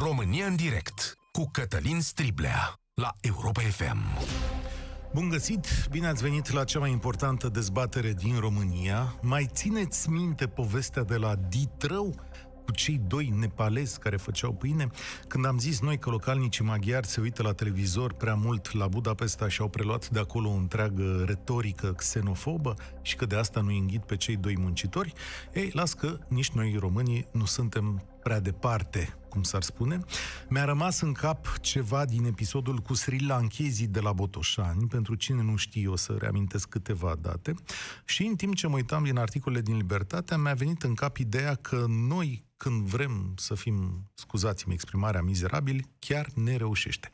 România în direct cu Cătălin Striblea la Europa FM. Bun găsit! Bine ați venit la cea mai importantă dezbatere din România. Mai țineți minte povestea de la Ditrău? cu cei doi nepalezi care făceau pâine, când am zis noi că localnicii maghiari se uită la televizor prea mult la Budapesta și au preluat de acolo o întreagă retorică xenofobă și că de asta nu înghit pe cei doi muncitori, ei, las că nici noi românii nu suntem prea departe, cum s-ar spune. Mi-a rămas în cap ceva din episodul cu Sri Lankezii de la Botoșani, pentru cine nu știe o să reamintesc câteva date, și în timp ce mă uitam din articolele din Libertatea, mi-a venit în cap ideea că noi, când vrem să fim, scuzați-mi exprimarea, mizerabili, chiar ne reușește.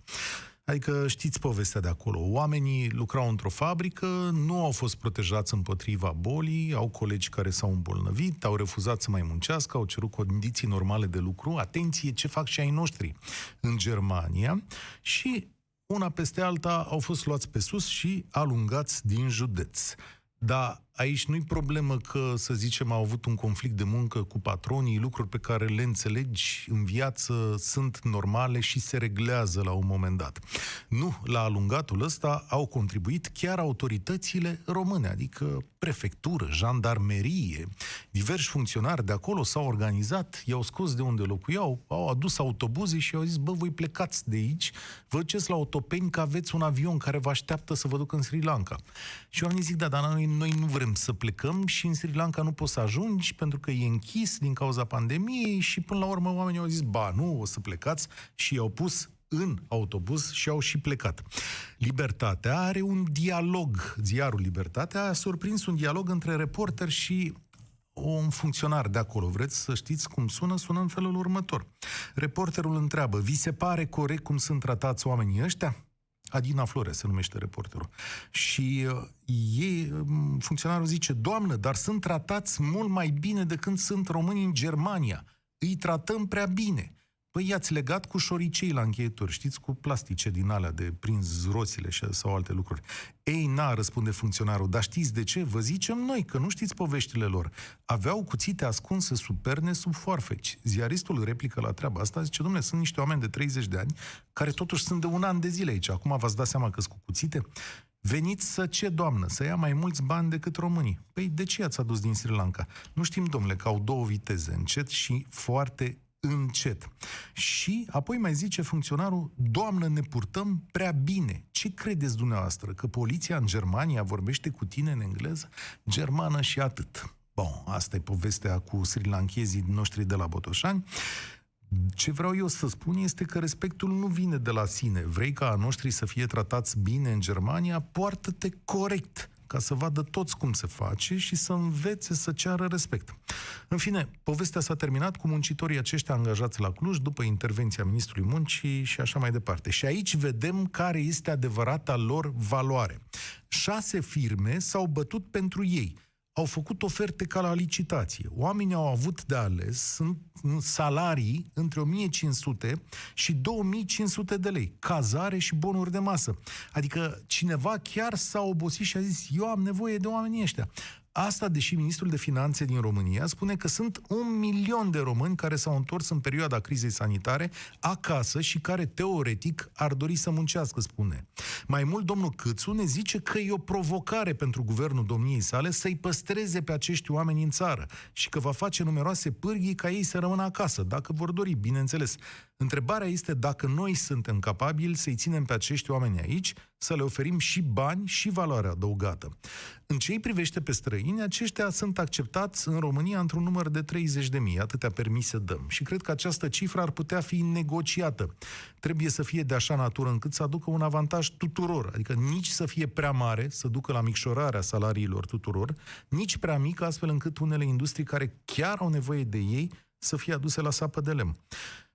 Adică știți povestea de acolo. Oamenii lucrau într-o fabrică, nu au fost protejați împotriva bolii, au colegi care s-au îmbolnăvit, au refuzat să mai muncească, au cerut condiții normale de lucru. Atenție ce fac și ai noștri în Germania și una peste alta au fost luați pe sus și alungați din județ. Dar aici nu-i problemă că, să zicem, au avut un conflict de muncă cu patronii, lucruri pe care le înțelegi în viață sunt normale și se reglează la un moment dat. Nu, la alungatul ăsta au contribuit chiar autoritățile române, adică prefectură, jandarmerie, diversi funcționari de acolo s-au organizat, i-au scos de unde locuiau, au adus autobuze și au zis, bă, voi plecați de aici, vă duceți la Otopeni că aveți un avion care vă așteaptă să vă ducă în Sri Lanka. Și eu am zis, da, dar noi, noi nu vrem să plecăm și în Sri Lanka nu poți să ajungi pentru că e închis din cauza pandemiei și până la urmă oamenii au zis, ba, nu, o să plecați și i-au pus în autobuz și au și plecat. Libertatea are un dialog, ziarul Libertatea a surprins un dialog între reporter și un funcționar de acolo. Vreți să știți cum sună? Sună în felul următor. Reporterul întreabă, vi se pare corect cum sunt tratați oamenii ăștia? Adina Flore se numește reporterul. Și uh, ei, um, funcționarul zice, Doamnă, dar sunt tratați mult mai bine decât sunt românii în Germania. Îi tratăm prea bine. Păi i-ați legat cu șoricei la încheieturi, știți, cu plastice din alea de prins roțile sau alte lucruri. Ei, na, răspunde funcționarul, dar știți de ce? Vă zicem noi, că nu știți poveștile lor. Aveau cuțite ascunse sub perne, sub foarfeci. Ziaristul replică la treaba asta, zice, domnule, sunt niște oameni de 30 de ani, care totuși sunt de un an de zile aici. Acum v-ați dat seama că sunt cu cuțite? Veniți să ce, doamnă? Să ia mai mulți bani decât românii. Păi de ce ați adus din Sri Lanka? Nu știm, domnule, că au două viteze, încet și foarte încet. Și apoi mai zice funcționarul, doamnă, ne purtăm prea bine. Ce credeți dumneavoastră? Că poliția în Germania vorbește cu tine în engleză? Germană și atât. Bun, asta e povestea cu sri lankezii noștri de la Botoșani. Ce vreau eu să spun este că respectul nu vine de la sine. Vrei ca a noștri să fie tratați bine în Germania? Poartă-te corect ca să vadă toți cum se face și să învețe să ceară respect. În fine, povestea s-a terminat cu muncitorii aceștia angajați la Cluj după intervenția Ministrului Muncii și așa mai departe. Și aici vedem care este adevărata lor valoare. Șase firme s-au bătut pentru ei au făcut oferte ca la licitație. Oamenii au avut de ales sunt salarii între 1500 și 2500 de lei, cazare și bonuri de masă. Adică cineva chiar s-a obosit și a zis, eu am nevoie de oamenii ăștia. Asta, deși ministrul de finanțe din România spune că sunt un milion de români care s-au întors în perioada crizei sanitare acasă și care, teoretic, ar dori să muncească, spune. Mai mult, domnul Câțu ne zice că e o provocare pentru guvernul domniei sale să-i păstreze pe acești oameni în țară și că va face numeroase pârghii ca ei să rămână acasă, dacă vor dori, bineînțeles. Întrebarea este dacă noi suntem capabili să-i ținem pe acești oameni aici, să le oferim și bani și valoare adăugată. În ce îi privește pe străini, aceștia sunt acceptați în România într-un număr de 30 de mii, atâtea permise dăm. Și cred că această cifră ar putea fi negociată. Trebuie să fie de așa natură încât să aducă un avantaj tuturor, adică nici să fie prea mare, să ducă la micșorarea salariilor tuturor, nici prea mică, astfel încât unele industrii care chiar au nevoie de ei să fie aduse la sapă de lemn.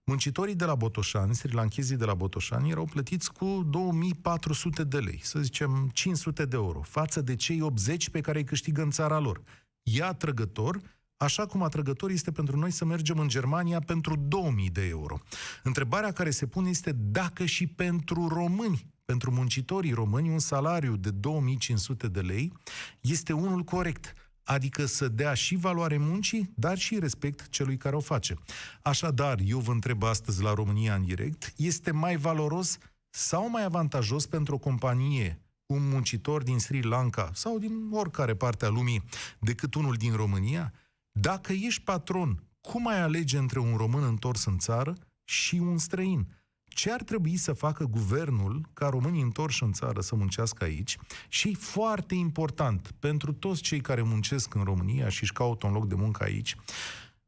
Muncitorii de la Botoșani, srilanchezii de la Botoșani, erau plătiți cu 2400 de lei, să zicem 500 de euro, față de cei 80 pe care îi câștigă în țara lor. E atrăgător, așa cum atrăgător este pentru noi să mergem în Germania pentru 2000 de euro. Întrebarea care se pune este dacă și pentru români, pentru muncitorii români, un salariu de 2500 de lei este unul corect adică să dea și valoare muncii, dar și respect celui care o face. Așadar, eu vă întreb astăzi la România în direct, este mai valoros sau mai avantajos pentru o companie un muncitor din Sri Lanka sau din oricare parte a lumii decât unul din România? Dacă ești patron, cum ai alege între un român întors în țară și un străin? Ce ar trebui să facă guvernul ca românii întorși în țară să muncească aici și, foarte important, pentru toți cei care muncesc în România și își caută un loc de muncă aici,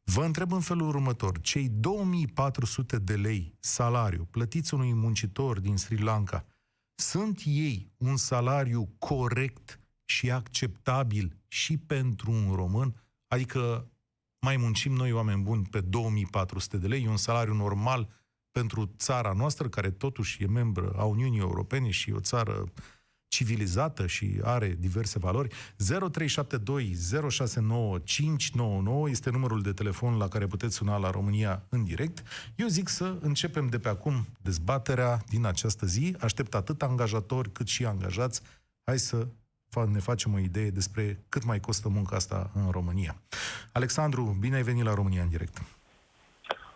vă întreb în felul următor. Cei 2400 de lei salariu plătiți unui muncitor din Sri Lanka, sunt ei un salariu corect și acceptabil și pentru un român? Adică mai muncim noi oameni buni pe 2400 de lei, e un salariu normal pentru țara noastră, care totuși e membră a Uniunii Europene și e o țară civilizată și are diverse valori. 0372 069 599 este numărul de telefon la care puteți suna la România în direct. Eu zic să începem de pe acum dezbaterea din această zi. Aștept atât angajatori cât și angajați. Hai să ne facem o idee despre cât mai costă munca asta în România. Alexandru, bine ai venit la România în direct.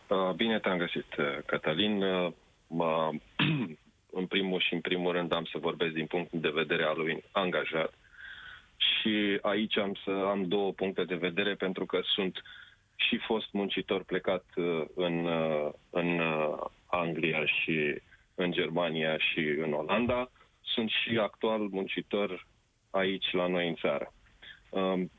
Uh, bine te-am găsit, uh, Cătălin. Uh, mă, în primul și în primul rând am să vorbesc din punctul de vedere al lui angajat. Și aici am să am două puncte de vedere pentru că sunt și fost muncitor plecat în, în Anglia și în Germania și în Olanda. Sunt și actual muncitor aici la noi în țară.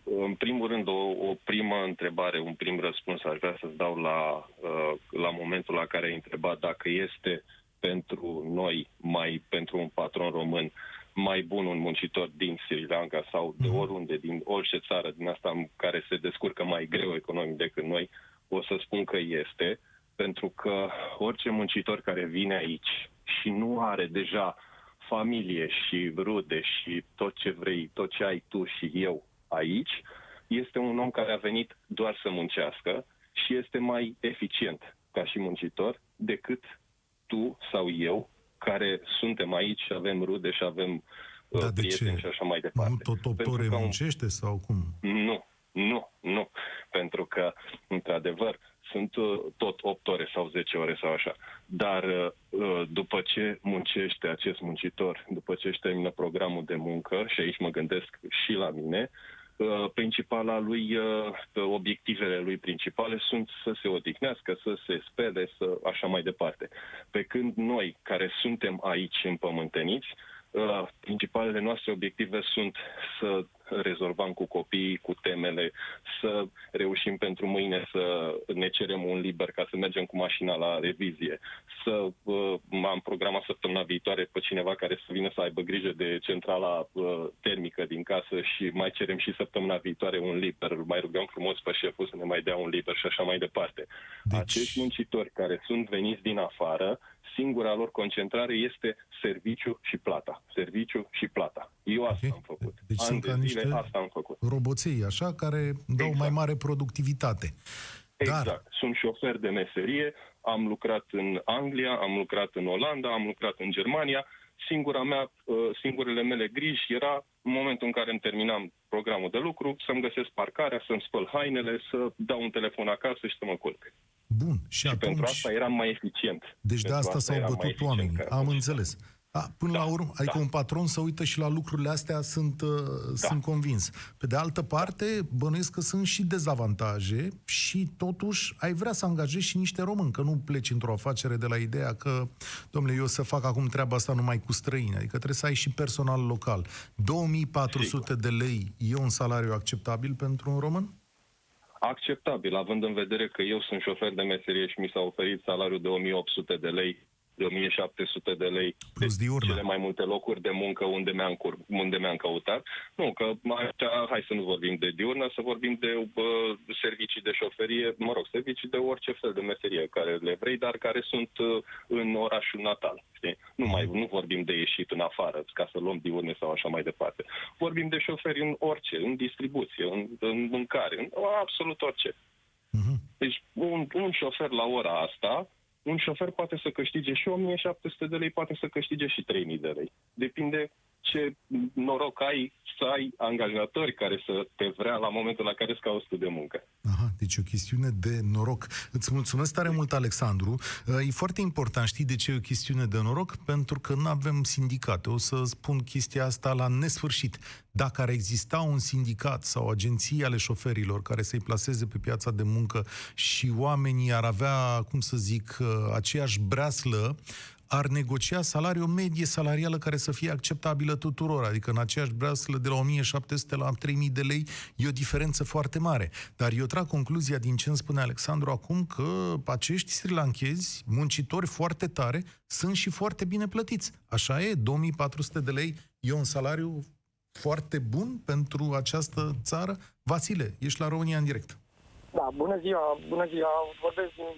În primul rând, o, o primă întrebare, un prim răspuns aș vrea să-ți dau la, uh, la momentul la care ai întrebat dacă este pentru noi, mai pentru un patron român, mai bun un muncitor din Sri Lanka sau de mhm. oriunde, din orice țară din asta care se descurcă mai greu economic decât noi, o să spun că este, pentru că orice muncitor care vine aici și nu are deja familie și rude și tot ce vrei, tot ce ai tu și eu aici este un om care a venit doar să muncească și este mai eficient ca și muncitor decât tu sau eu, care suntem aici și avem rude și avem uh, da, prieteni ce? și așa mai departe. Nu tot optore muncește sau cum? Nu, nu, nu. Pentru că, într-adevăr, sunt uh, tot 8 ore sau 10 ore sau așa. Dar uh, după ce muncește acest muncitor, după ce își termină programul de muncă, și aici mă gândesc și la mine, Uh, principala lui, uh, obiectivele lui principale sunt să se odihnească, să se spele, să așa mai departe. Pe când noi, care suntem aici împământeniți, uh, principalele noastre obiective sunt să rezolvăm cu copiii, cu temele, să reușim pentru mâine să ne cerem un liber ca să mergem cu mașina la revizie, să uh, am programat săptămâna viitoare pe cineva care să vină să aibă grijă de centrala uh, termică din casă și mai cerem și săptămâna viitoare un liber, mai rugăm frumos pe șeful să ne mai dea un liber și așa mai departe. Deci... Acești muncitori care sunt veniți din afară singura lor concentrare este serviciu și plata. Serviciu și plata. Eu asta okay. am făcut. Deci An sunt de ca niște asta am făcut. roboței, așa, care dau exact. mai mare productivitate. Exact. Dar... Sunt șofer de meserie, am lucrat în Anglia, am lucrat în Olanda, am lucrat în Germania. Singura mea, uh, singurele mele griji era în momentul în care îmi terminam programul de lucru, să-mi găsesc parcarea, să-mi spăl hainele, să dau un telefon acasă și să mă culc. Bun. Și, și atunci... pentru asta eram mai eficient. Deci de asta, asta s-au bătut oamenii. Am înțeles. A, până da, la urmă, adică da. un patron să uită și la lucrurile astea, sunt, uh, da. sunt convins. Pe de altă parte, bănuiesc că sunt și dezavantaje și totuși ai vrea să angajezi și niște români, că nu pleci într-o afacere de la ideea că, domnule, eu să fac acum treaba asta numai cu străini, adică trebuie să ai și personal local. 2400 Sigur. de lei e un salariu acceptabil pentru un român? Acceptabil, având în vedere că eu sunt șofer de meserie și mi s-a oferit salariul de 1800 de lei de 1700 de lei Plus diurnă. cele mai multe locuri de muncă unde mi-am, cur- unde mi-am căutat. Nu, că aici, hai să nu vorbim de diurnă, să vorbim de bă, servicii de șoferie, mă rog, servicii de orice fel de meserie care le vrei, dar care sunt uh, în orașul natal. Știi? Nu, mai, nu vorbim de ieșit în afară ca să luăm diurne sau așa mai departe. Vorbim de șoferi în orice, în distribuție, în, în mâncare, în absolut orice. Uh-huh. Deci un, un șofer la ora asta un șofer poate să câștige și 1700 de lei, poate să câștige și 3000 de lei. Depinde ce noroc ai să ai angajatori care să te vrea la momentul la care îți cauți tu de muncă. Aha, deci o chestiune de noroc. Îți mulțumesc tare mult, Alexandru. E foarte important, știi de ce e o chestiune de noroc? Pentru că nu avem sindicate. O să spun chestia asta la nesfârșit. Dacă ar exista un sindicat sau agenții ale șoferilor care să-i placeze pe piața de muncă și oamenii ar avea, cum să zic, aceeași breaslă, ar negocia salariul medie salarială care să fie acceptabilă tuturor, adică în aceeași breaslă de la 1700 la 3000 de lei e o diferență foarte mare. Dar eu trag concluzia din ce îmi spune Alexandru acum că acești srilanchezi, muncitori foarte tare, sunt și foarte bine plătiți. Așa e, 2400 de lei e un salariu foarte bun pentru această țară. Vasile, ești la România în direct. Da, bună ziua, bună ziua. Vorbesc din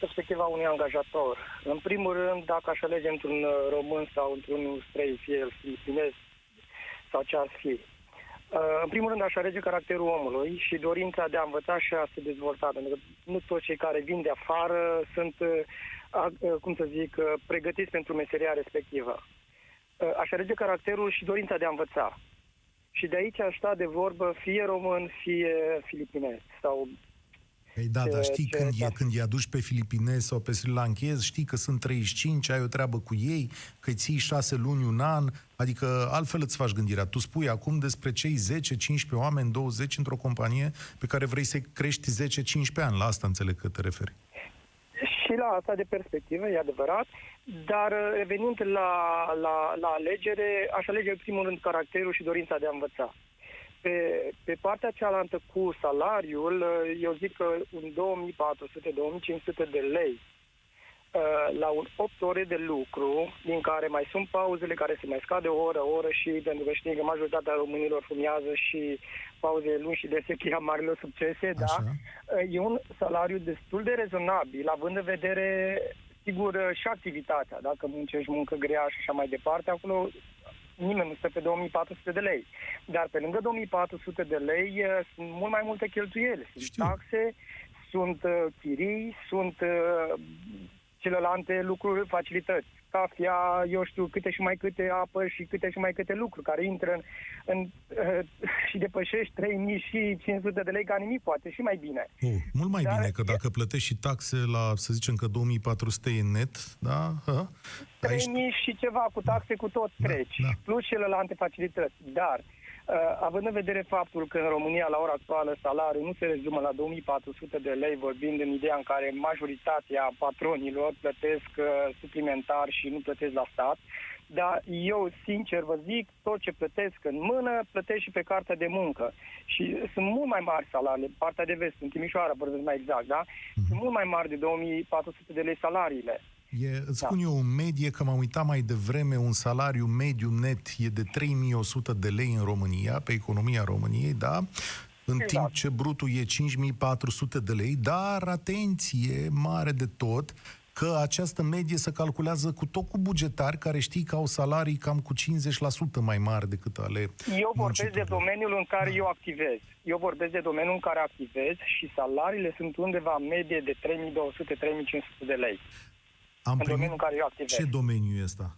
perspectiva unui angajator. În primul rând, dacă aș alege într-un uh, român sau într-un străin, fie el filipinez sau ce ar fi, uh, în primul rând aș alege caracterul omului și dorința de a învăța și a se dezvolta, pentru că nu toți cei care vin de afară sunt, uh, cum să zic, pregătiți pentru meseria respectivă. Aș alege caracterul și dorința de a învăța. Și de aici aș sta de vorbă fie român, fie filipinez sau Păi da, dar știi, ce, când, e, când îi aduci pe filipinezi sau pe sri lankezi, știi că sunt 35, ai o treabă cu ei, că îi ții 6 luni, un an, adică altfel îți faci gândirea. Tu spui acum despre cei 10-15 oameni, 20 într-o companie pe care vrei să crești 10-15 ani. La asta înțeleg că te referi. Și la asta de perspectivă, e adevărat, dar revenind la, la, la alegere, aș alege în primul rând caracterul și dorința de a învăța. Pe, pe partea cealaltă cu salariul, eu zic că un 2400-2500 de lei uh, la un 8 ore de lucru, din care mai sunt pauzele care se mai scade o oră, o oră și pentru că știi că majoritatea românilor fumează și pauze lungi și de cheia marilor succese, da? Așa. da? E un salariu destul de rezonabil, având în vedere sigur și activitatea, dacă muncești muncă grea și așa mai departe, acolo nimeni nu stă pe 2400 de lei. Dar pe lângă 2400 de lei eh, sunt mult mai multe cheltuieli. Sunt Știu. taxe, sunt uh, chirii, sunt uh, celelalte lucruri, facilități. Cafea, eu știu, câte și mai câte apă și câte și mai câte lucruri care intră în, în uh, și depășești 3500 de lei ca nimic, poate și mai bine. Oh, mult mai Dar bine, că dacă plătești și taxe la, să zicem că 2400 e net, da? Ha? 3000 și ceva cu taxe cu tot da, treci, da. plus celelalte facilități. Dar uh, Uh, având în vedere faptul că în România, la ora actuală, salariul nu se rezumă la 2400 de lei, vorbind în ideea în care majoritatea patronilor plătesc uh, suplimentar și nu plătesc la stat, dar eu, sincer, vă zic, tot ce plătesc în mână, plătesc și pe cartea de muncă. Și sunt mult mai mari salarii, partea de vest, în Timișoara, vorbesc mai exact, da? Sunt mult mai mari de 2400 de lei salariile. E, îți da. spun eu, în medie, că m-am uitat mai devreme, un salariu mediu net e de 3100 de lei în România, pe economia României, da? În exact. timp ce brutul e 5400 de lei, dar atenție, mare de tot, că această medie se calculează cu tot cu bugetari care știi că au salarii cam cu 50% mai mari decât ale Eu vorbesc de domeniul în care da. eu activez. Eu vorbesc de domeniul în care activez și salariile sunt undeva în medie de 3200-3500 de lei. Am în primit... domeniul în care eu activez. Ce domeniu e ăsta?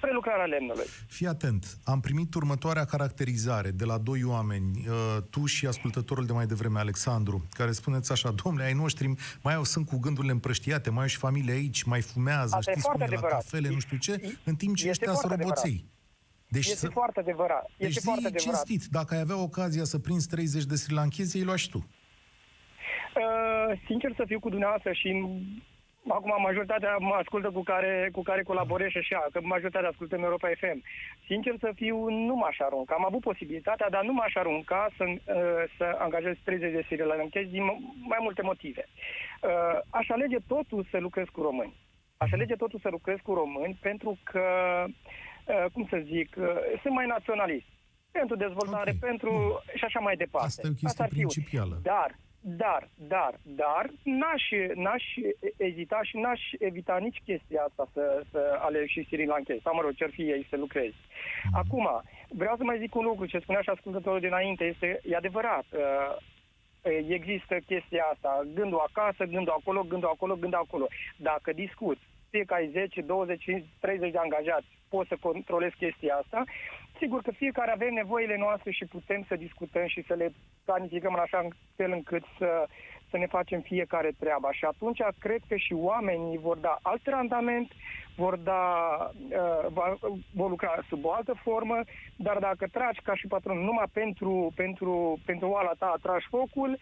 Prelucrarea lemnului. Fii atent, am primit următoarea caracterizare de la doi oameni, uh, tu și ascultătorul de mai devreme, Alexandru, care spuneți așa, domnule, ai noștri mai au, sunt cu gândurile împrăștiate, mai au și familie aici, mai fumează, Asta știți cum e, adevărat. la cafele, nu știu ce, în timp ce ăștia sunt roboței. Deci este să... foarte adevărat. Este deci foarte adevărat. cinstit, dacă ai avea ocazia să prinzi 30 de sri lankezi, îi și tu. Uh, sincer să fiu cu dumneavoastră și Acum majoritatea mă ascultă cu care, cu care colaborez și așa, că majoritatea ascultă în Europa FM. Sincer să fiu, nu m-aș arunca. Am avut posibilitatea, dar nu m-aș arunca să, uh, să angajez 30 de seriale închezi din mai multe motive. Uh, aș alege totul să lucrez cu români. Aș alege totul să lucrez cu români pentru că, uh, cum să zic, sunt mai naționalist. Pentru dezvoltare, okay. pentru... și așa mai departe. Asta e o chestie Asta principială. Dar, dar, dar, dar, n-aș, n-aș ezita și n-aș evita nici chestia asta să, să aleg și Sri Lankez, sau mă rog, cer fie ei să lucrezi. Mm-hmm. Acum, vreau să mai zic un lucru, ce spunea și ascultătorul dinainte, este, e adevărat, uh, există chestia asta, gândul acasă, gândul acolo, gândul acolo, gândul acolo. Dacă discut fie că ai 10, 20, 30 de angajați, poți să controlezi chestia asta. Sigur că fiecare avem nevoile noastre și putem să discutăm și să le planificăm în așa fel încât să, să ne facem fiecare treaba. Și atunci cred că și oamenii vor da alt randament, vor, da, uh, va, vor lucra sub o altă formă, dar dacă tragi ca și patron numai pentru, pentru, pentru oala ta, tragi focul,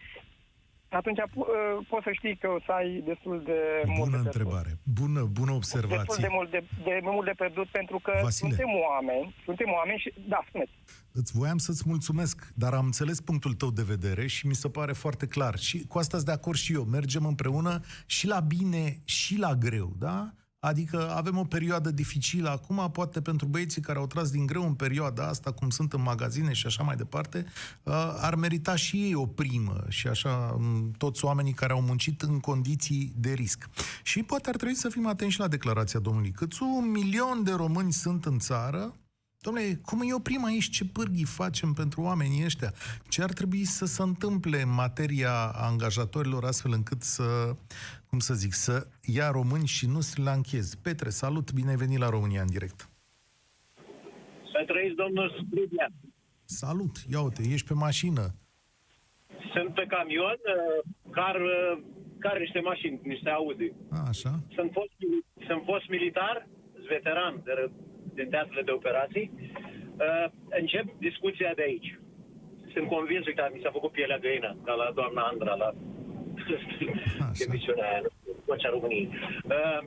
atunci uh, poți să știi că o să ai destul de Bună mult de întrebare. Bună, bună Destul observație. de mult de, de mult de pierdut pentru că Vasile. suntem oameni, suntem oameni și da, spuneți. Îți voiam să-ți mulțumesc, dar am înțeles punctul tău de vedere și mi se pare foarte clar. Și cu asta sunt de acord și eu. Mergem împreună și la bine și la greu, da? Adică avem o perioadă dificilă acum, poate pentru băieții care au tras din greu în perioada asta, cum sunt în magazine și așa mai departe, uh, ar merita și ei o primă și așa m, toți oamenii care au muncit în condiții de risc. Și poate ar trebui să fim atenți și la declarația domnului Câțu. Un milion de români sunt în țară, Domnule, cum îi oprim aici? Ce pârghii facem pentru oamenii ăștia? Ce ar trebui să se întâmple în materia angajatorilor astfel încât să, cum să zic, să ia români și nu să le închezi? Petre, salut, bine ai venit la România în direct. Să trăiți, domnul Scribia. Salut, ia uite, ești pe mașină. Sunt pe camion, uh, car, uh, car niște mașini, niște Audi. A, așa? Sunt fost, sunt fost militar, sunt veteran de, ră- de teatrele de operații. Uh, încep discuția de aici. Sunt convins, uite, mi s-a făcut pielea găină, ca la doamna Andra, la emisiunea aia, Vocea României. Uh,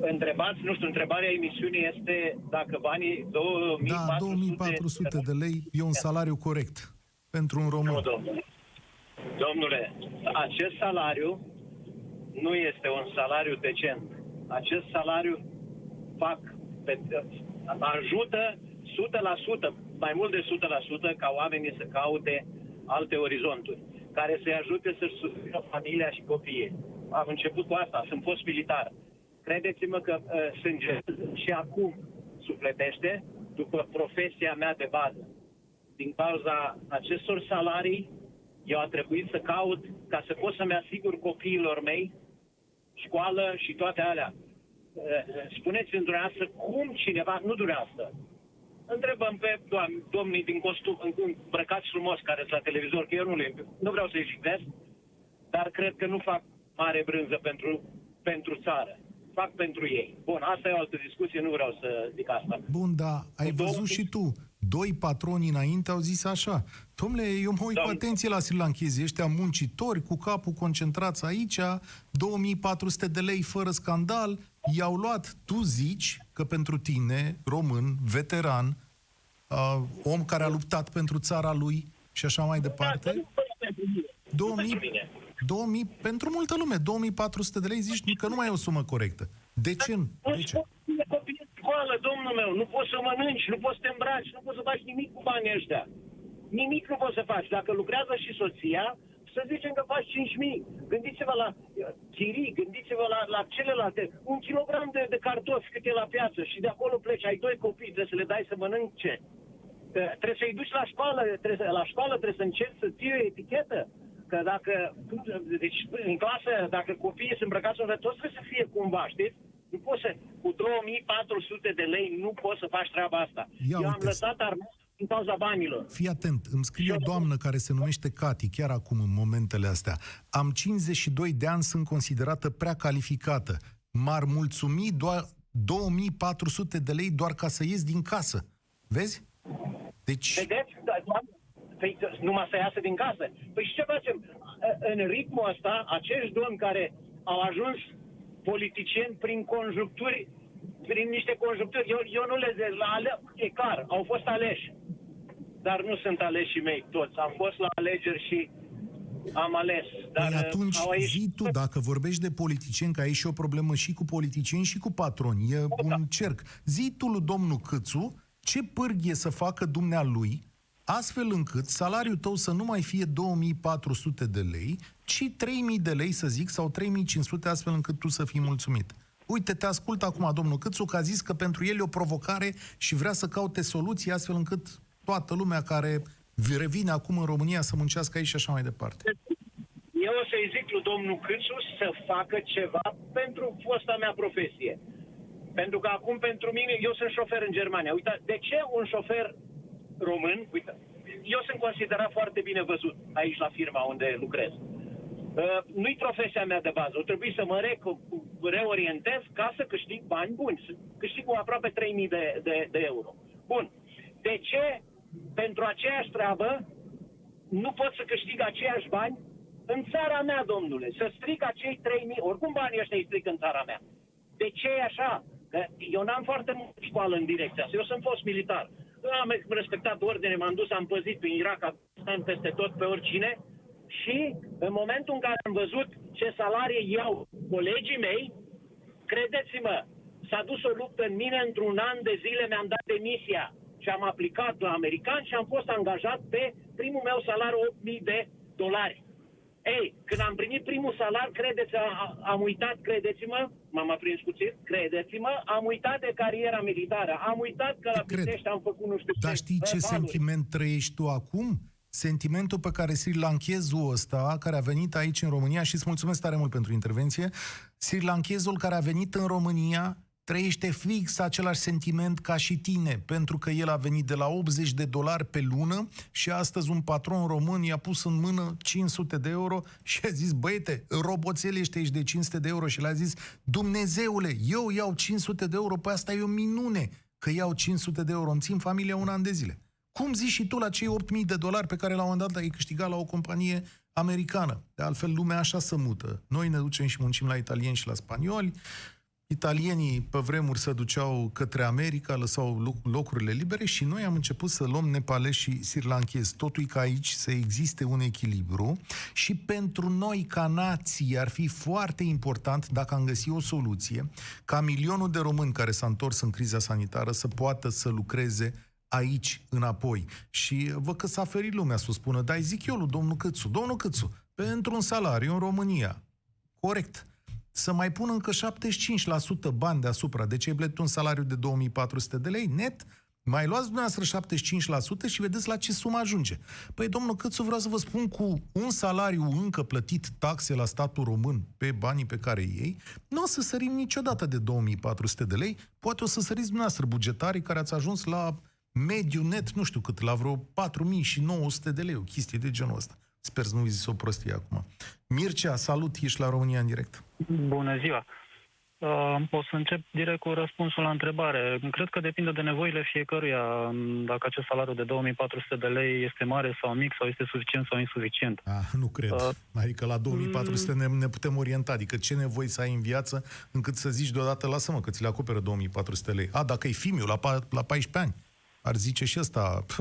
întrebați, nu știu, întrebarea emisiunii este dacă banii 2400... Da, 2400 de lei e un salariu corect pentru un român. Nu, domnule. Domnule, acest salariu nu este un salariu decent. Acest salariu fac, pe, ajută 100%, mai mult de 100% ca oamenii să caute alte orizonturi, care să-i ajute să-și susțină familia și copiii. Am început cu asta, sunt fost militar. Credeți-mă că uh, sânge și acum sufletește după profesia mea de bază din cauza acestor salarii, eu a trebuit să caut ca să pot să-mi asigur copiilor mei școală și toate alea. Eh, Spuneți-mi dumneavoastră cum cineva, nu dumneavoastră, întrebăm pe doamni, domnii din costum, în- îmbrăcați frumos care sunt la televizor, că eu nu le, nu vreau să-i jignesc, dar cred că nu fac mare brânză pentru, pentru țară. Fac pentru ei. Bun, asta e o altă discuție, nu vreau să zic asta. Bun, dar ai Cu două văzut chestii. și tu. Doi patroni înainte au zis așa. Domnule, eu mă uit cu Doamne. atenție la srilanchezi, ăștia muncitori, cu capul concentrați aici, 2400 de lei fără scandal, i-au luat. Tu zici că pentru tine, român, veteran, uh, om care a luptat pentru țara lui și așa mai Da, departe, nu pentru mine. Nu 2000, pentru mine. 2000, pentru multă lume, 2400 de lei zici că nu mai e o sumă corectă. De ce? Nu De ce? poți să copii în școală, domnul meu, nu poți să mănânci, nu poți să te îmbraci, nu poți să faci nimic cu banii ăștia. Nimic nu poți să faci. Dacă lucrează și soția, să zicem că faci 5.000. Gândiți-vă la uh, chirii, gândiți-vă la, la celelalte. Un kilogram de, de cartofi cât e la piață și de acolo pleci, ai doi copii, trebuie să le dai să mănânce. Uh, Trebuie să-i duci la școală, trebuie să, la școală trebuie să încerci să ții o etichetă. Că dacă, deci în clasă, dacă copiii sunt îmbrăcați în toți trebuie să fie cumva, știți? Nu poți să, cu 2400 de lei nu poți să faci treaba asta. Ia Eu am uite. lăsat armata din cauza banilor. Fii atent, îmi scrie o doamnă care se numește Cati, chiar acum, în momentele astea. Am 52 de ani, sunt considerată prea calificată. M-ar mulțumi doar 2400 de lei doar ca să ies din casă. Vezi? Deci, Vedeți? Da, doamne, Păi numai să iasă din casă. Păi și ce facem? În ritmul ăsta, acești domni care au ajuns politicieni prin conjuncturi, prin niște conjuncturi, eu, eu nu le zic, la ale, e clar, au fost aleși. Dar nu sunt aleșii mei toți. Am fost la alegeri și am ales. Dar păi atunci au ieșit- zi tu, dacă vorbești de politicieni, că ai și o problemă și cu politicieni și cu patroni, e un cerc. Zi tu lui domnul Câțu ce pârghie să facă dumnealui astfel încât salariul tău să nu mai fie 2400 de lei, ci 3000 de lei, să zic, sau 3500, astfel încât tu să fii mulțumit. Uite, te ascult acum, domnul Câțu, că a zis că pentru el e o provocare și vrea să caute soluții astfel încât toată lumea care revine acum în România să muncească aici și așa mai departe. eu o să-i zic lui domnul Câțu să facă ceva pentru fosta mea profesie. Pentru că acum pentru mine, eu sunt șofer în Germania. Uite, de ce un șofer român, uite, eu sunt considerat foarte bine văzut aici la firma unde lucrez. Uh, nu-i profesia mea de bază. O trebuie să mă re- reorientez ca să câștig bani buni. Să câștig cu aproape 3.000 de, de, de euro. Bun. De ce pentru aceeași treabă nu pot să câștig aceiași bani în țara mea, domnule? Să stric acei 3.000, oricum banii ăștia îi stric în țara mea. De ce e așa? Că eu n-am foarte mult școală în direcția asta. Eu sunt fost militar. Am respectat ordine, m-am dus, am păzit prin Irak, Afganistan, peste tot, pe oricine și în momentul în care am văzut ce salarie iau colegii mei, credeți-mă, s-a dus o luptă în mine, într-un an de zile mi-am dat demisia și am aplicat la american și am fost angajat pe primul meu salariu 8.000 de dolari. Ei, când am primit primul salar, credeți, a, am uitat, credeți-mă, m-am aprins puțin, credeți-mă, am uitat de cariera militară, am uitat că la Pitești am făcut nu știu Dar știi ce valuri. sentiment trăiești tu acum? sentimentul pe care Sri Lankezul ăsta, care a venit aici în România, și îți mulțumesc tare mult pentru intervenție, Sri Lankezul care a venit în România trăiește fix același sentiment ca și tine, pentru că el a venit de la 80 de dolari pe lună și astăzi un patron român i-a pus în mână 500 de euro și a zis, băiete, roboțel ești aici de 500 de euro și le-a zis, Dumnezeule, eu iau 500 de euro, pe asta e o minune că iau 500 de euro, îmi țin familia un an de zile. Cum zici și tu la cei 8.000 de dolari pe care la un moment dat ai câștigat la o companie americană? De altfel, lumea așa se mută. Noi ne ducem și muncim la italieni și la spanioli, Italienii pe vremuri se duceau către America, lăsau locurile libere și noi am început să luăm nepalezi și sirlanchezi. Totul ca aici să existe un echilibru și pentru noi ca nație ar fi foarte important dacă am găsit o soluție ca milionul de români care s-a întors în criza sanitară să poată să lucreze aici, înapoi. Și văd că s-a ferit lumea să o spună, dar zic eu lui domnul Câțu, domnul Câțu, pentru un salariu în România, corect, să mai pun încă 75% bani deasupra. Deci ai plătit un salariu de 2400 de lei net, mai luați dumneavoastră 75% și vedeți la ce sumă ajunge. Păi, domnul Câțu, vreau să vă spun, cu un salariu încă plătit taxe la statul român pe banii pe care ei, nu o să sărim niciodată de 2400 de lei, poate o să săriți dumneavoastră bugetarii care ați ajuns la mediu net, nu știu cât, la vreo 4900 de lei, o chestie de genul ăsta. Sper să nu zis o prostie acum. Mircea, salut, ești la România în direct. Bună ziua! Uh, o să încep direct cu răspunsul la întrebare. Cred că depinde de nevoile fiecăruia, dacă acest salariu de 2400 de lei este mare sau mic, sau este suficient sau insuficient. Ah, nu cred. Uh, adică la 2400 ne, ne putem orienta. Adică ce nevoi să ai în viață încât să zici deodată, lasă-mă că ți le acoperă 2400 lei. A, dacă e fimiu la, la 14 ani, ar zice și ăsta, pf,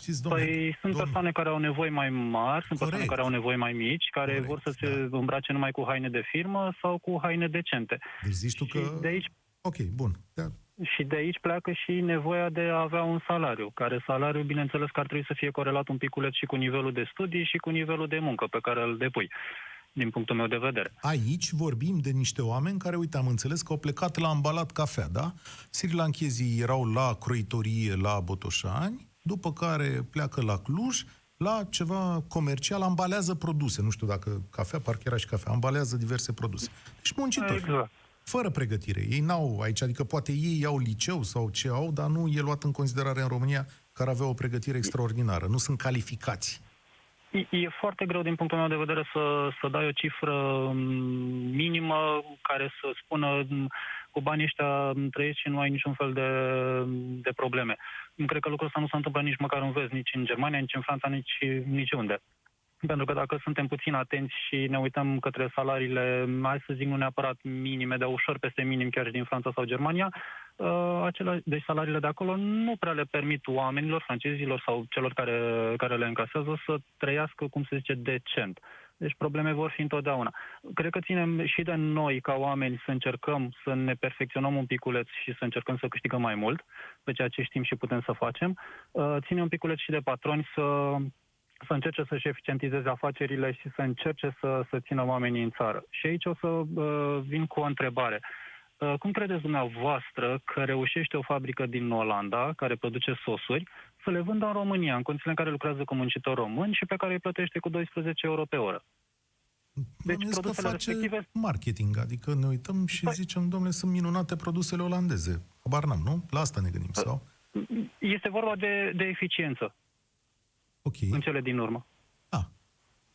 Știți, domnule, păi sunt domnule. persoane care au nevoi mai mari, sunt Corect. persoane care au nevoi mai mici, care Corect, vor să se da. îmbrace numai cu haine de firmă sau cu haine decente. Deci zici tu că... de aici... Ok, bun. Da. Și de aici pleacă și nevoia de a avea un salariu, care salariu, bineînțeles, că ar trebui să fie corelat un piculet și cu nivelul de studii și cu nivelul de muncă pe care îl depui din punctul meu de vedere. Aici vorbim de niște oameni care, uite, am înțeles că au plecat la ambalat cafea, da? Sri erau la croitorie la Botoșani, după care pleacă la Cluj, la ceva comercial, ambalează produse. Nu știu dacă cafea, parcă era și cafea, ambalează diverse produse. Deci muncitori. Exact. Fără pregătire. Ei n-au aici, adică poate ei au liceu sau ce au, dar nu e luat în considerare în România care avea o pregătire extraordinară. Nu sunt calificați. E foarte greu din punctul meu de vedere să, să dai o cifră mm, minimă care să spună mm, cu banii ăștia trăiești și nu ai niciun fel de, de probleme. Cred că lucrul ăsta nu se întâmplă nici măcar în vest, nici în Germania, nici în Franța, nici, nici unde. Pentru că dacă suntem puțin atenți și ne uităm către salariile, hai să zic, nu neapărat minime, dar ușor peste minim chiar și din Franța sau Germania, uh, acele, deci salariile de acolo nu prea le permit oamenilor, francezilor sau celor care, care le încasează să trăiască, cum se zice, decent. Deci probleme vor fi întotdeauna. Cred că ținem și de noi, ca oameni, să încercăm să ne perfecționăm un piculeț și să încercăm să câștigăm mai mult pe ceea ce știm și putem să facem. Uh, ține un piculeț și de patroni să să încerce să-și eficientizeze afacerile și să încerce să, să țină oamenii în țară. Și aici o să uh, vin cu o întrebare. Uh, cum credeți dumneavoastră că reușește o fabrică din Olanda, care produce sosuri, să le vândă în România, în condițiile în care lucrează cu muncitor român și pe care îi plătește cu 12 euro pe oră? Deci Bănuiesc că produsele face respective- marketing, adică ne uităm și Păi- zicem, domnule, sunt minunate produsele olandeze. Habar n-am, nu? La asta ne gândim, sau? Este vorba de, de eficiență Ok. în cele din urmă. Ah.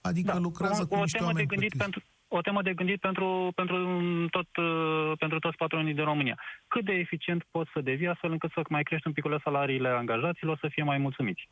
Adică Da, lucrează o, cu o niște temă de oameni gândit plătiți. pentru o temă de gândit pentru, pentru, tot, uh, pentru toți patronii din România. Cât de eficient poți să devii astfel încât să mai crești un pic salariile angajaților, să fie mai mulțumiți.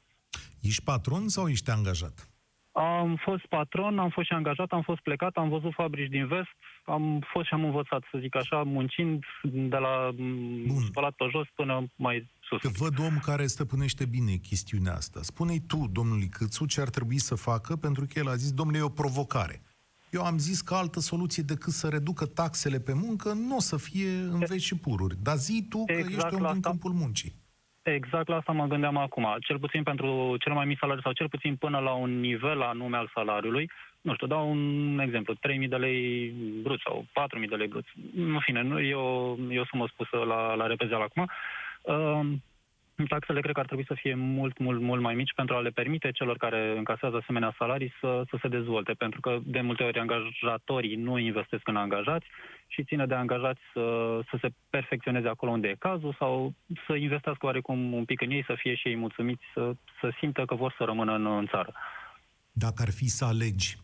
Ești patron sau ești angajat? Am fost patron, am fost și angajat, am fost plecat, am văzut fabrici din vest, am fost și am învățat, să zic așa, muncind de la Bun. Bun. spălat pe jos până mai sus. Că văd om care stăpânește bine chestiunea asta. Spune-i tu, domnului Câțu, ce ar trebui să facă, pentru că el a zis, domnule, e o provocare. Eu am zis că altă soluție decât să reducă taxele pe muncă nu o să fie în veci și pururi. Dar zi tu că Exact ești om la din asta. câmpul muncii. Exact la asta mă gândeam acum. Cel puțin pentru cel mai mic salariu sau cel puțin până la un nivel anume al salariului. Nu știu, dau un exemplu. 3.000 de lei brut sau 4.000 de lei brut. În fine, nu, e, o, e o sumă spusă la, la repezeală acum. Uh, taxele cred că ar trebui să fie mult, mult, mult mai mici pentru a le permite celor care încasează asemenea salarii să, să se dezvolte. Pentru că de multe ori angajatorii nu investesc în angajați și ține de angajați să, să se perfecționeze acolo unde e cazul sau să investească oarecum un pic în ei, să fie și ei mulțumiți, să, să simtă că vor să rămână în, în țară. Dacă ar fi să alegi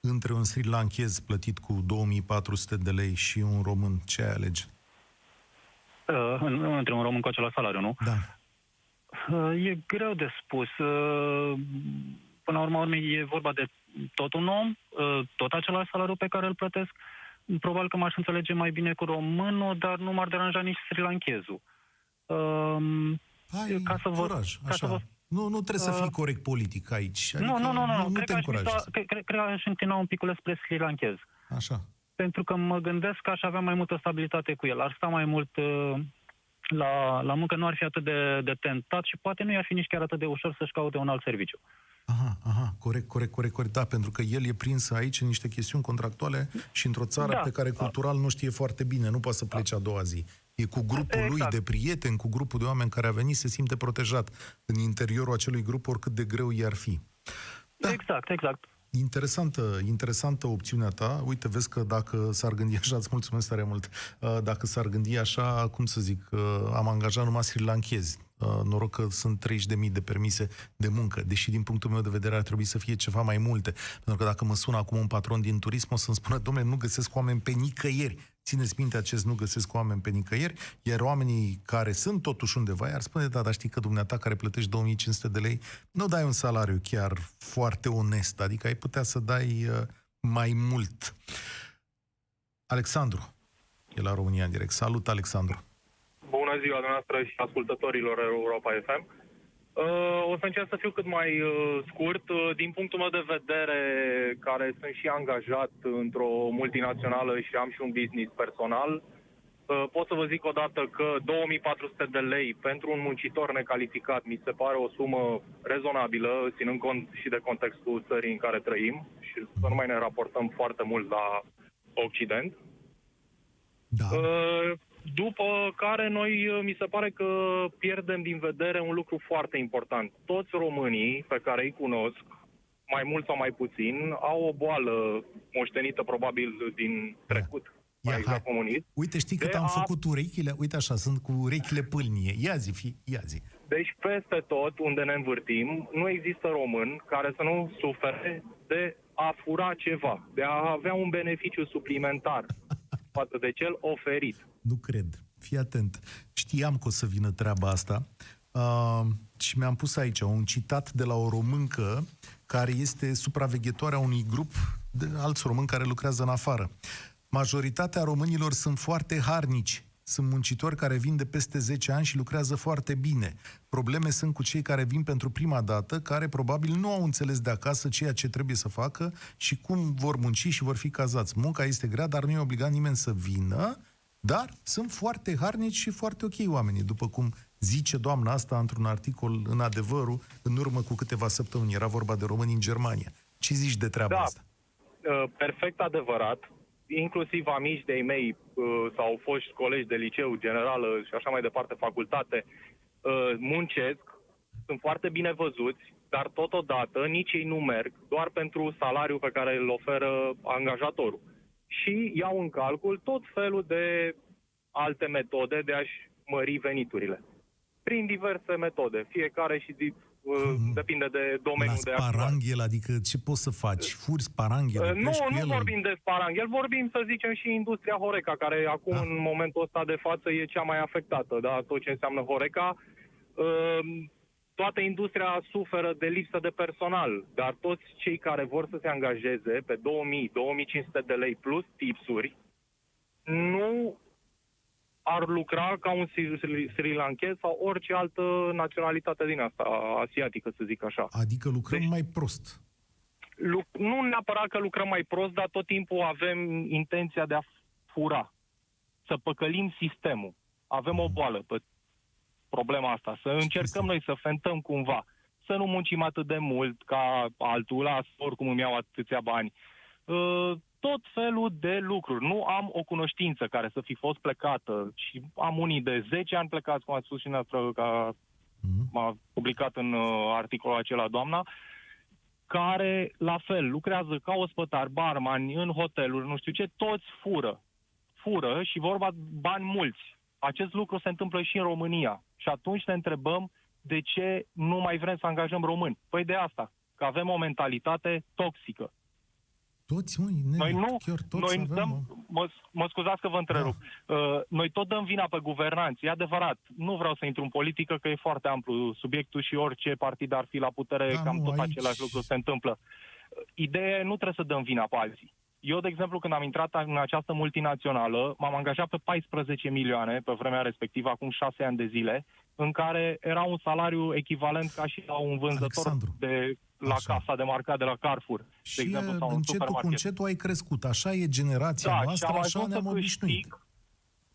între un sri lankez plătit cu 2400 de lei și un român, ce ai alege? Uh, în- între un român cu același salariu, nu? Da. Uh, E greu de spus. Uh, Până la urmă, urmei, e vorba de tot un om, uh, tot același salariu pe care îl plătesc. Probabil că m-aș înțelege mai bine cu românul, dar nu m-ar deranja nici sri lankezul. Um, Hai, Ca să vă- curaj, ca să așa. vă- Nu, nu trebuie să Uh, fii corect politic aici. Adică nu, nu, nu, nu, nu, nu. Cred, te că aș încurajez. mișca- cred, cred, cred că aș înclina un pic spre sri lankez. Așa. Pentru că mă gândesc că aș avea mai multă stabilitate cu el. Ar sta mai mult uh, la, la muncă, nu ar fi atât de, de tentat și poate nu i-ar fi nici chiar atât de ușor să-și caute un alt serviciu. Aha, aha, corect, corect, corect, corect. Da, pentru că el e prins aici în niște chestiuni contractuale și într-o țară Da, pe care da. cultural nu știe foarte bine, nu poate să plece a doua zi. E cu grupul lui Exact. de prieteni, cu grupul de oameni care a venit, se simte protejat în interiorul acelui grup, oricât de greu i-ar fi. Da. Exact, exact. Interesantă, interesantă opțiunea ta. Uite, vezi că dacă s-ar gândi așa, îți mulțumesc tare mult, uh, dacă s-ar gândi așa, cum să zic, uh, am angajat numai sri lanchezi. Uh, Noroc că sunt 30.000 de permise de muncă, deși din punctul meu de vedere ar trebui să fie ceva mai multe. Pentru că dacă mă sună acum un patron din turism, o să-mi spună, domnule, nu găsesc oameni pe nicăieri. Țineți minte acest nu găsesc oameni pe nicăieri, iar oamenii care sunt totuși undeva, iar spune, da, dar știi că dumneata care plătești 2500 de lei, nu dai un salariu chiar foarte onest, adică ai putea să dai uh, mai mult. Alexandru, e la România în direct. Salut, Alexandru. Bună ziua dumneavoastră și ascultătorilor Europa FM. Uh, O să încerc să fiu cât mai uh, scurt. Uh, Din punctul meu de vedere, care sunt și angajat într-o multinațională și am și un business personal, uh, pot să vă zic odată că 2400 de lei pentru un muncitor necalificat mi se pare o sumă rezonabilă, ținând cont și de contextul țării în care trăim și să nu mai ne raportăm foarte mult la Occident. Da. Uh, După care noi, uh, mi se pare că pierdem din vedere un lucru foarte important. Toți românii pe care îi cunosc, mai mult sau mai puțin, au o boală moștenită probabil din trecut, Ia, mai hai. exact comunist. Uite, știi cât de am a- făcut urechile? Uite așa, sunt cu urechile pâlnie. Ia zi, fi, ia zi. Deci peste tot unde ne învârtim, nu există român care să nu sufere de a fura ceva, de a avea un beneficiu suplimentar față de cel oferit. Nu cred. Fii atent. Știam că o să vină treaba asta uh, și mi-am pus aici un citat de la o româncă care este supraveghetoarea unui grup de alți români care lucrează în afară. Majoritatea românilor sunt foarte harnici. Sunt muncitori care vin de peste 10 ani și lucrează foarte bine. Probleme sunt cu cei care vin pentru prima dată, care probabil nu au înțeles de acasă ceea ce trebuie să facă și cum vor munci și vor fi cazați. Munca este grea, dar nu e obligat nimeni să vină, dar sunt foarte harnici și foarte ok oamenii, după cum zice doamna asta într-un articol în adevărul, în urmă cu câteva săptămâni. Era vorba de români în Germania. Ce zici de treaba Da. asta? Uh, perfect adevărat. Inclusiv amici de-ai mei uh, sau foști colegi de liceu, generală și așa mai departe, facultate, uh, muncesc, sunt foarte bine văzuți, dar totodată nici ei nu merg doar pentru salariul pe care îl oferă angajatorul. Și iau în calcul tot felul de alte metode de a-și mări veniturile. Prin diverse metode, fiecare și di- uh, Hmm. depinde de La domeniul de activitate. sparanghel, adică ce poți să faci? Furți sparanghel? Uh, Nu, pleci cu nu el? vorbim de sparanghel, vorbim, să zicem, și industria Horeca, care acum, Da. în momentul ăsta de față, e cea mai afectată, da? Tot ce înseamnă Horeca. Uh, Toată industria suferă de lipsă de personal, dar toți cei care vor să se angajeze pe 2000-2500 de lei plus tipsuri, nu ar lucra ca un Sri Sri- Sri Lankez sau orice altă naționalitate din asta, asiatică, să zic așa. Adică lucrăm Deci- mai prost. Lu- nu neapărat că lucrăm mai prost, dar tot timpul avem intenția de a fura, să păcălim sistemul. Avem o boală pe problema asta, să încercăm noi să fentăm cumva, să nu muncim atât de mult ca altul, las, oricum îmi iau atâția bani. Uh, Tot felul de lucruri. Nu am o cunoștință care să fi fost plecată și am unii de 10 ani plecați, cum a spus și noastră, ca Mhm. m-a publicat în uh, articolul acela doamna, care, la fel, lucrează ca ospătar, barmani, în hoteluri, nu știu ce, toți fură. Fură și vorba bani mulți. Acest lucru se întâmplă și în România. Și atunci ne întrebăm de ce nu mai vrem să angajăm români. Păi de asta, că avem o mentalitate toxică. Toți, măi, nene, Noi nu, chiar toți noi avem, dăm, mă. mă, mă scuzați că vă întrerup, Da. uh, noi tot dăm vina pe guvernanți, e adevărat, nu vreau să intru în politică că e foarte amplu subiectul și orice partid ar fi la putere, Da, cam nu, tot aici- același lucru se întâmplă. Uh, Ideea e, nu trebuie să dăm vina pe alții. Eu, de exemplu, când am intrat în această multinațională, m-am angajat pe 14 milioane pe vremea respectivă, acum 6 ani de zile, în care era un salariu echivalent ca și la un vânzător Alexandru. de la Așa. casa de marcat de la Carrefour, Și de exemplu, sau un încetul cu supermarket. încetul ai crescut. Așa e generația Da, noastră, și am așa ajuns ne-am să obișnuit. câștig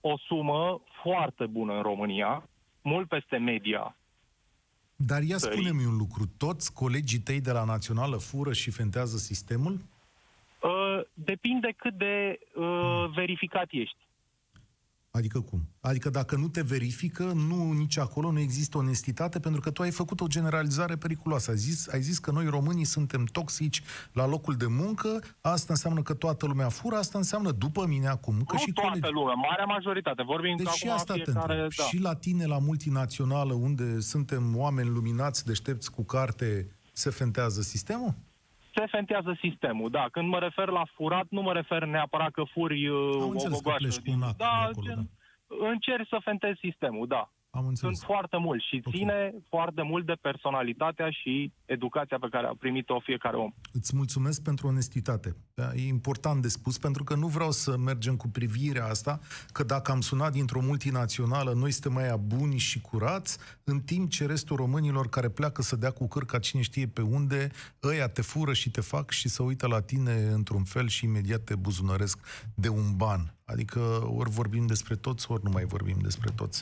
o sumă foarte bună în România, mult peste media. Dar ia țării. spune-mi un lucru. Toți colegii tăi de la Națională fură și fentează sistemul? Uh, depinde cât de uh, verificat ești. Adică cum? Adică dacă nu te verifică, nu nici acolo nu există onestitate, pentru că tu ai făcut o generalizare periculoasă. Ai zis, ai zis că noi românii suntem toxici la locul de muncă, asta înseamnă că toată lumea fură, asta înseamnă după mine acum că nu și toată colegi... lumea, marea majoritate. Vorbim Deci că și acum asta te fiecare... întreb. Da. Și la tine, la multinațională, unde suntem oameni luminați, deștepți cu carte, se fentează sistemul? Se fentează sistemul, da. Când mă refer la furat, nu mă refer neapărat că furi uh, Am o înțeles că gogoașă. pleci cu din- un ac da, de acolo, gen, încerci să fentezi sistemul, da. Am înțeles. Sunt foarte mulți și Ok. ține foarte mult de personalitatea și educația pe care a primit-o fiecare om. Îți mulțumesc pentru onestitate. Da, e important de spus, pentru că nu vreau să mergem cu privirea asta, că dacă am sunat dintr-o multinațională, noi suntem mai buni și curați, în timp ce restul românilor care pleacă să dea cu cârca cine știe pe unde, ăia te fură și te fac și să uită la tine într-un fel și imediat te buzunăresc de un ban. Adică ori vorbim despre toți, ori nu mai vorbim despre toți.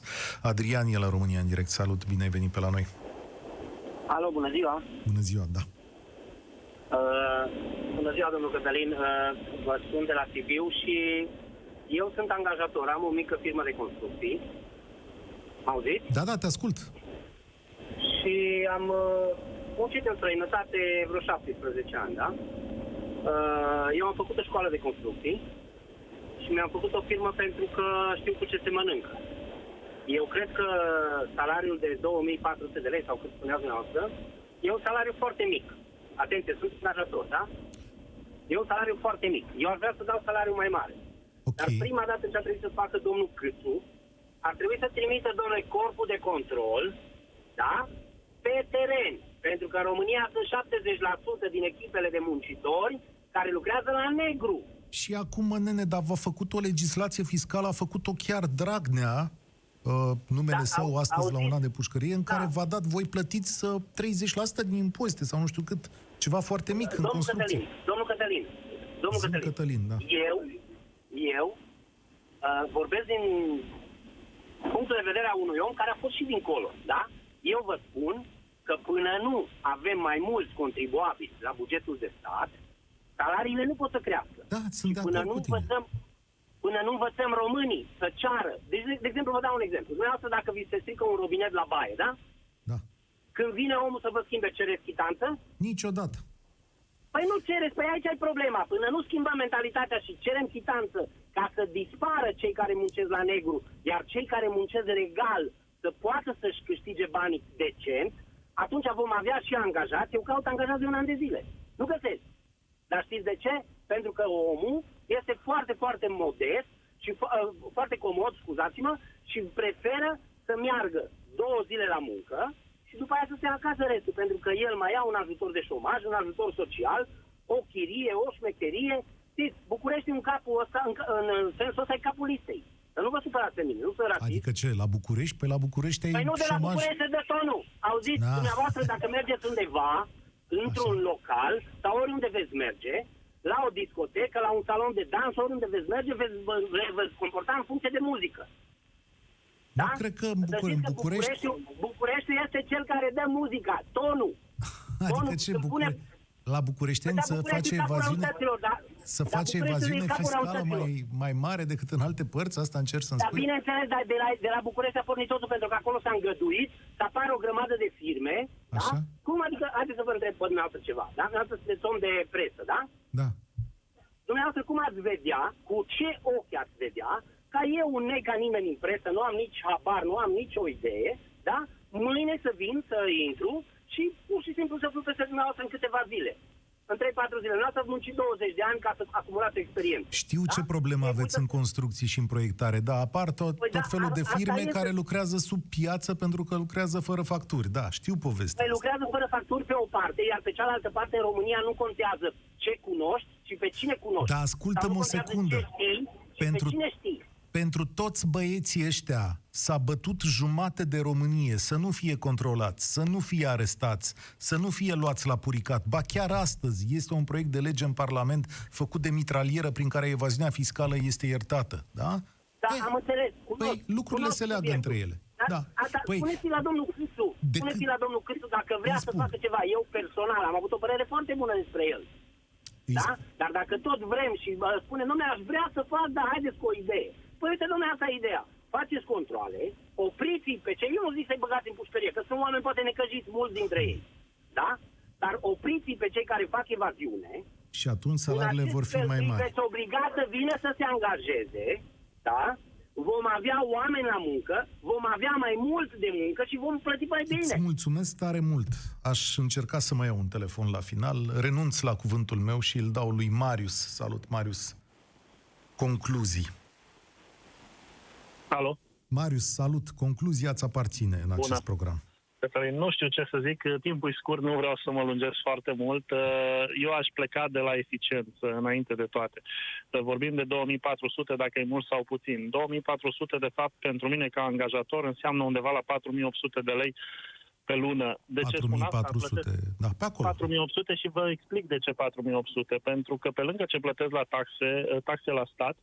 Adrian e la România în direct. Salut, bine ai venit pe la noi. Alo, bună ziua! Bună ziua, da. Uh, bună ziua, domnul Cătălin! Uh, vă sunt de la Sibiu și eu sunt angajator, am o mică firmă de construcții. Auziți? Da, da, te ascult. Și am uh, muncit în străinătate vreo 17 ani, da? Uh, eu am făcut o școală de construcții și mi-am făcut o firmă pentru că știu cu ce se mănâncă. Eu cred că salariul de 2400 de lei, sau cât spuneați dumneavoastră, e un salariu foarte mic. Atenție, sunt angajator, da? E un salariu foarte mic. Eu aș vrea să dau salariu mai mare. Ok. Dar prima dată ce a trebuit să facă domnul Câțu, ar trebui să trimită, domnule, corpul de control, da? Pe teren. Pentru că în România sunt 70% din echipele de muncitori care lucrează la negru. Și acum, mă, nene, dar v-a făcut o legislație fiscală, a făcut-o chiar Dragnea, uh, numele Da, său au- astăzi la auziți? un an de pușcărie, în Da. care v-a dat, voi plătiți uh, 30% din impozite sau nu știu cât, ceva foarte mic în Domnul construcție. Cătălin, domnul Cătălin, domnul Zi-mi, Cătălin, Cătălin, da. eu, eu uh, vorbesc din punctul de vedere a unui om care a fost și dincolo, da? Eu vă spun că până nu avem mai mulți contribuabili la bugetul de stat, salariile nu pot să crească. Da, sunt și de până acord nu cu tine. învățăm Până nu învățăm românii să ceară. Deci, de, de exemplu, vă dau un exemplu. Dumneavoastră, dacă vi se strică un robinet la baie, da? Da. Când vine omul să vă schimbe, cereți chitanță? Niciodată. Păi nu cereți, păi aici ai problema. Până nu schimbăm mentalitatea și cerem chitanță ca să dispară cei care muncesc la negru, iar cei care muncesc legal să poată să-și câștige banii decent, atunci vom avea și angajați. Eu caut angajați de un an de zile. Nu găsesc. Dar știți de ce? Pentru că omul este foarte, foarte modest și fo- uh, foarte comod, scuzați-mă, și preferă să meargă două zile la muncă și după aia să se acasă restul, pentru că el mai ia un ajutor de șomaj, un ajutor social, o chirie, o șmecherie. Știți, București în capul ăsta, în, în, în sensul ăsta e capul listei. Să nu vă supărați pe mine, nu sunt rasist. Adică ce, la București? Pe la București ai Păi nu de la șomaj? București se dă tonul. Auziți, Da. da. dumneavoastră, dacă mergeți undeva, într-un Așa. local sau oriunde veți merge, la o discotecă, la un salon de dans, oriunde veți merge, veți vă, vă, veți comporta în funcție de muzică. Nu cred că în, Să Bucure, știți în că București... Bucureștiul, Bucureștiul este cel care dă muzica, tonul. Adică Tonul ce, când Bucure... pune- La bucureșteni Păi, să dar Bucureștiul face e capul evaziune... răutăților, dar- Să dar face Bucureștiul e evaziune capul fiscală răutăților. mai, mai mare decât în alte părți? Asta încerc să-mi Dar spui? bineînțeles, dar de la, de la București a pornit totul pentru că acolo s-a îngăduit să apară o grămadă de firme. Așa. Da? Cum adică, haideți să vă întreb pe dumneavoastră ceva. Da? Dumneavoastră sunteți om de presă, da? Da. Dumneavoastră cum ați vedea, cu ce ochi ați vedea, ca eu un neg ca nimeni în presă, nu am nici habar, nu am nicio idee, da? Mâine să vin, să intru și pur și simplu să fiu peste dumneavoastră în câteva zile. În 3-4 zile. Nu ați muncit 20 de ani ca să acumulați experiență. Știu ce problemă E aveți multă- în construcții și în proiectare. Da, apar tot, Păi tot da, felul a- de asta firme este- care lucrează sub piață pentru că lucrează fără facturi. Da, știu povestea Păi asta. lucrează fără facturi pe o parte, iar pe cealaltă parte în România nu contează ce cunoști, ci pe cine cunoști. Da, ascultă-mă Sau nu o contează secundă. Ce știi, ci Pentru- pe cine știi. Pentru toți băieții ăștia s-a bătut jumate de Românie să nu fie controlați, să nu fie arestați, să nu fie luați la puricat. Ba chiar astăzi este un proiect de lege în Parlament făcut de mitralieră prin care evaziunea fiscală este iertată. Da? Da, Păi, am înțeles. Cunosc, Păi, lucrurile cunosc se leagă subiectul. între ele. Da, Da. Asta, Păi, spuneți la domnul Cristu, de spuneți cât- la domnul Cristu dacă vrea Îți să spun. facă ceva. Eu personal am avut o părere foarte bună despre el. îți Da? Dar dacă tot vrem și bă, spune, domnule, aș vrea să fac, dar haideți cu o idee. Păi uite, domnule, asta e ideea. Faceți controle, opriți pe cei, eu nu zic să-i băgați în pușcărie, că sunt oameni poate necăjiți mulți dintre ei. Da? Dar opriți pe cei care fac evaziune, Și atunci salariile în acest vor fi fel mai îi mari. veți obliga să vină să se angajeze, da? Vom avea oameni la muncă, vom avea mai mult de muncă și vom plăti mai bine. Îți mulțumesc tare mult. Aș încerca să mai iau un telefon la final. Renunț la cuvântul meu și îl dau lui Marius. Salut, Marius. Concluzii. Alo, Marius, salut. Concluzia îți aparține în acest Bună. program. Cătălin, nu știu ce să zic, timpul e scurt, nu vreau să mă lungesc foarte mult. Uh, Eu aș pleca de la eficiență înainte de toate. Să Vorbim de 2400 dacă e mult sau puțin. 2400 de fapt pentru mine ca angajator înseamnă undeva la 4800 de lei pe lună. De ce spun asta? 4400. Plătesc Da, pe acolo. 4800 și vă explic de ce 4800. Pentru că pe lângă ce plătesc la taxe, taxe la stat,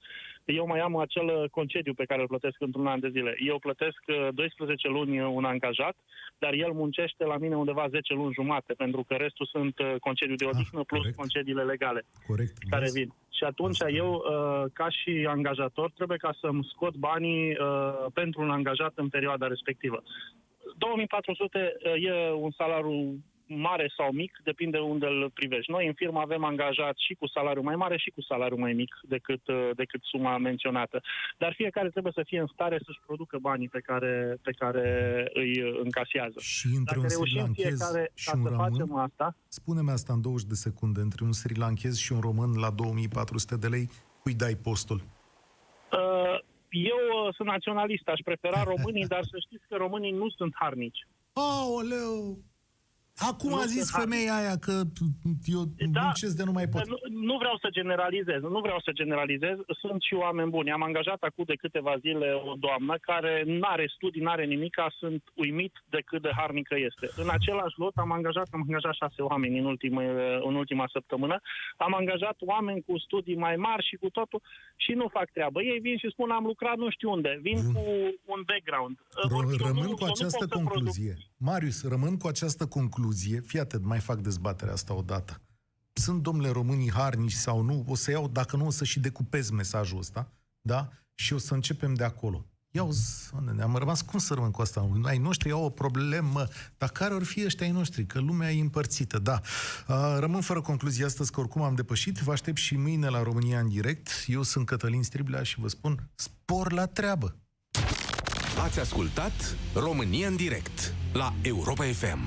eu mai am acel concediu pe care îl plătesc într-un an de zile. Eu plătesc uh, 12 luni un angajat, dar el muncește la mine undeva 10 luni jumate, pentru că restul sunt uh, concediu de odihnă plus corect. concediile legale Corect. care Vezi? vin. Și atunci Asta. eu, uh, ca și angajator, trebuie ca să-mi scot banii uh, pentru un angajat în perioada respectivă. 2400 uh, e un salariu mare sau mic, depinde unde îl privești. Noi în firmă avem angajat și cu salariu mai mare și cu salariu mai mic decât, uh, decât suma menționată. Dar fiecare trebuie să fie în stare să-și producă banii pe care, pe care îi uh, încasează. Și între Dacă un reușim sri-lanchez fiecare și ca un să român, facem asta, spune-mi asta în 20 de secunde, între un sri-lanchez și un român la 2400 de lei, cui dai postul? Uh, Eu uh, sunt naționalist, aș prefera românii, dar să știți că românii nu sunt harnici. Aoleu! Acum Nu a zis sunt femeia aia că eu Da. muncesc de nu mai pot. Nu, nu vreau să generalizez, nu vreau să generalizez, sunt și oameni buni. Am angajat acum de câteva zile o doamnă care nu are studii, nu are nimic, sunt uimit de cât de harnică este. În același lot am angajat, am angajat șase oameni în, ultima, în ultima săptămână, am angajat oameni cu studii mai mari și cu totul și nu fac treabă. Ei vin și spun am lucrat nu știu unde, vin Bun. cu un background. Ro- Eu nu- rămân eu cu nu această pot să produc- concluzie. Marius, rămân cu această concluzie. Fii atent, mai fac dezbaterea asta odată. Sunt, domnule, românii harnici sau nu? O să iau, dacă nu, o să și decupez mesajul ăsta, da? Și o să începem de acolo. Ia uzi, ne-am rămas cum să rămân cu asta? Ai noștri au o problemă, dar care or fi ăștia ai noștri? Că lumea e împărțită, da. Rămân fără concluzie astăzi că oricum am depășit. Vă aștept și mâine la România în direct. Eu sunt Cătălin Striblea și vă spun spor la treabă! Ați ascultat România în direct la Europa FM.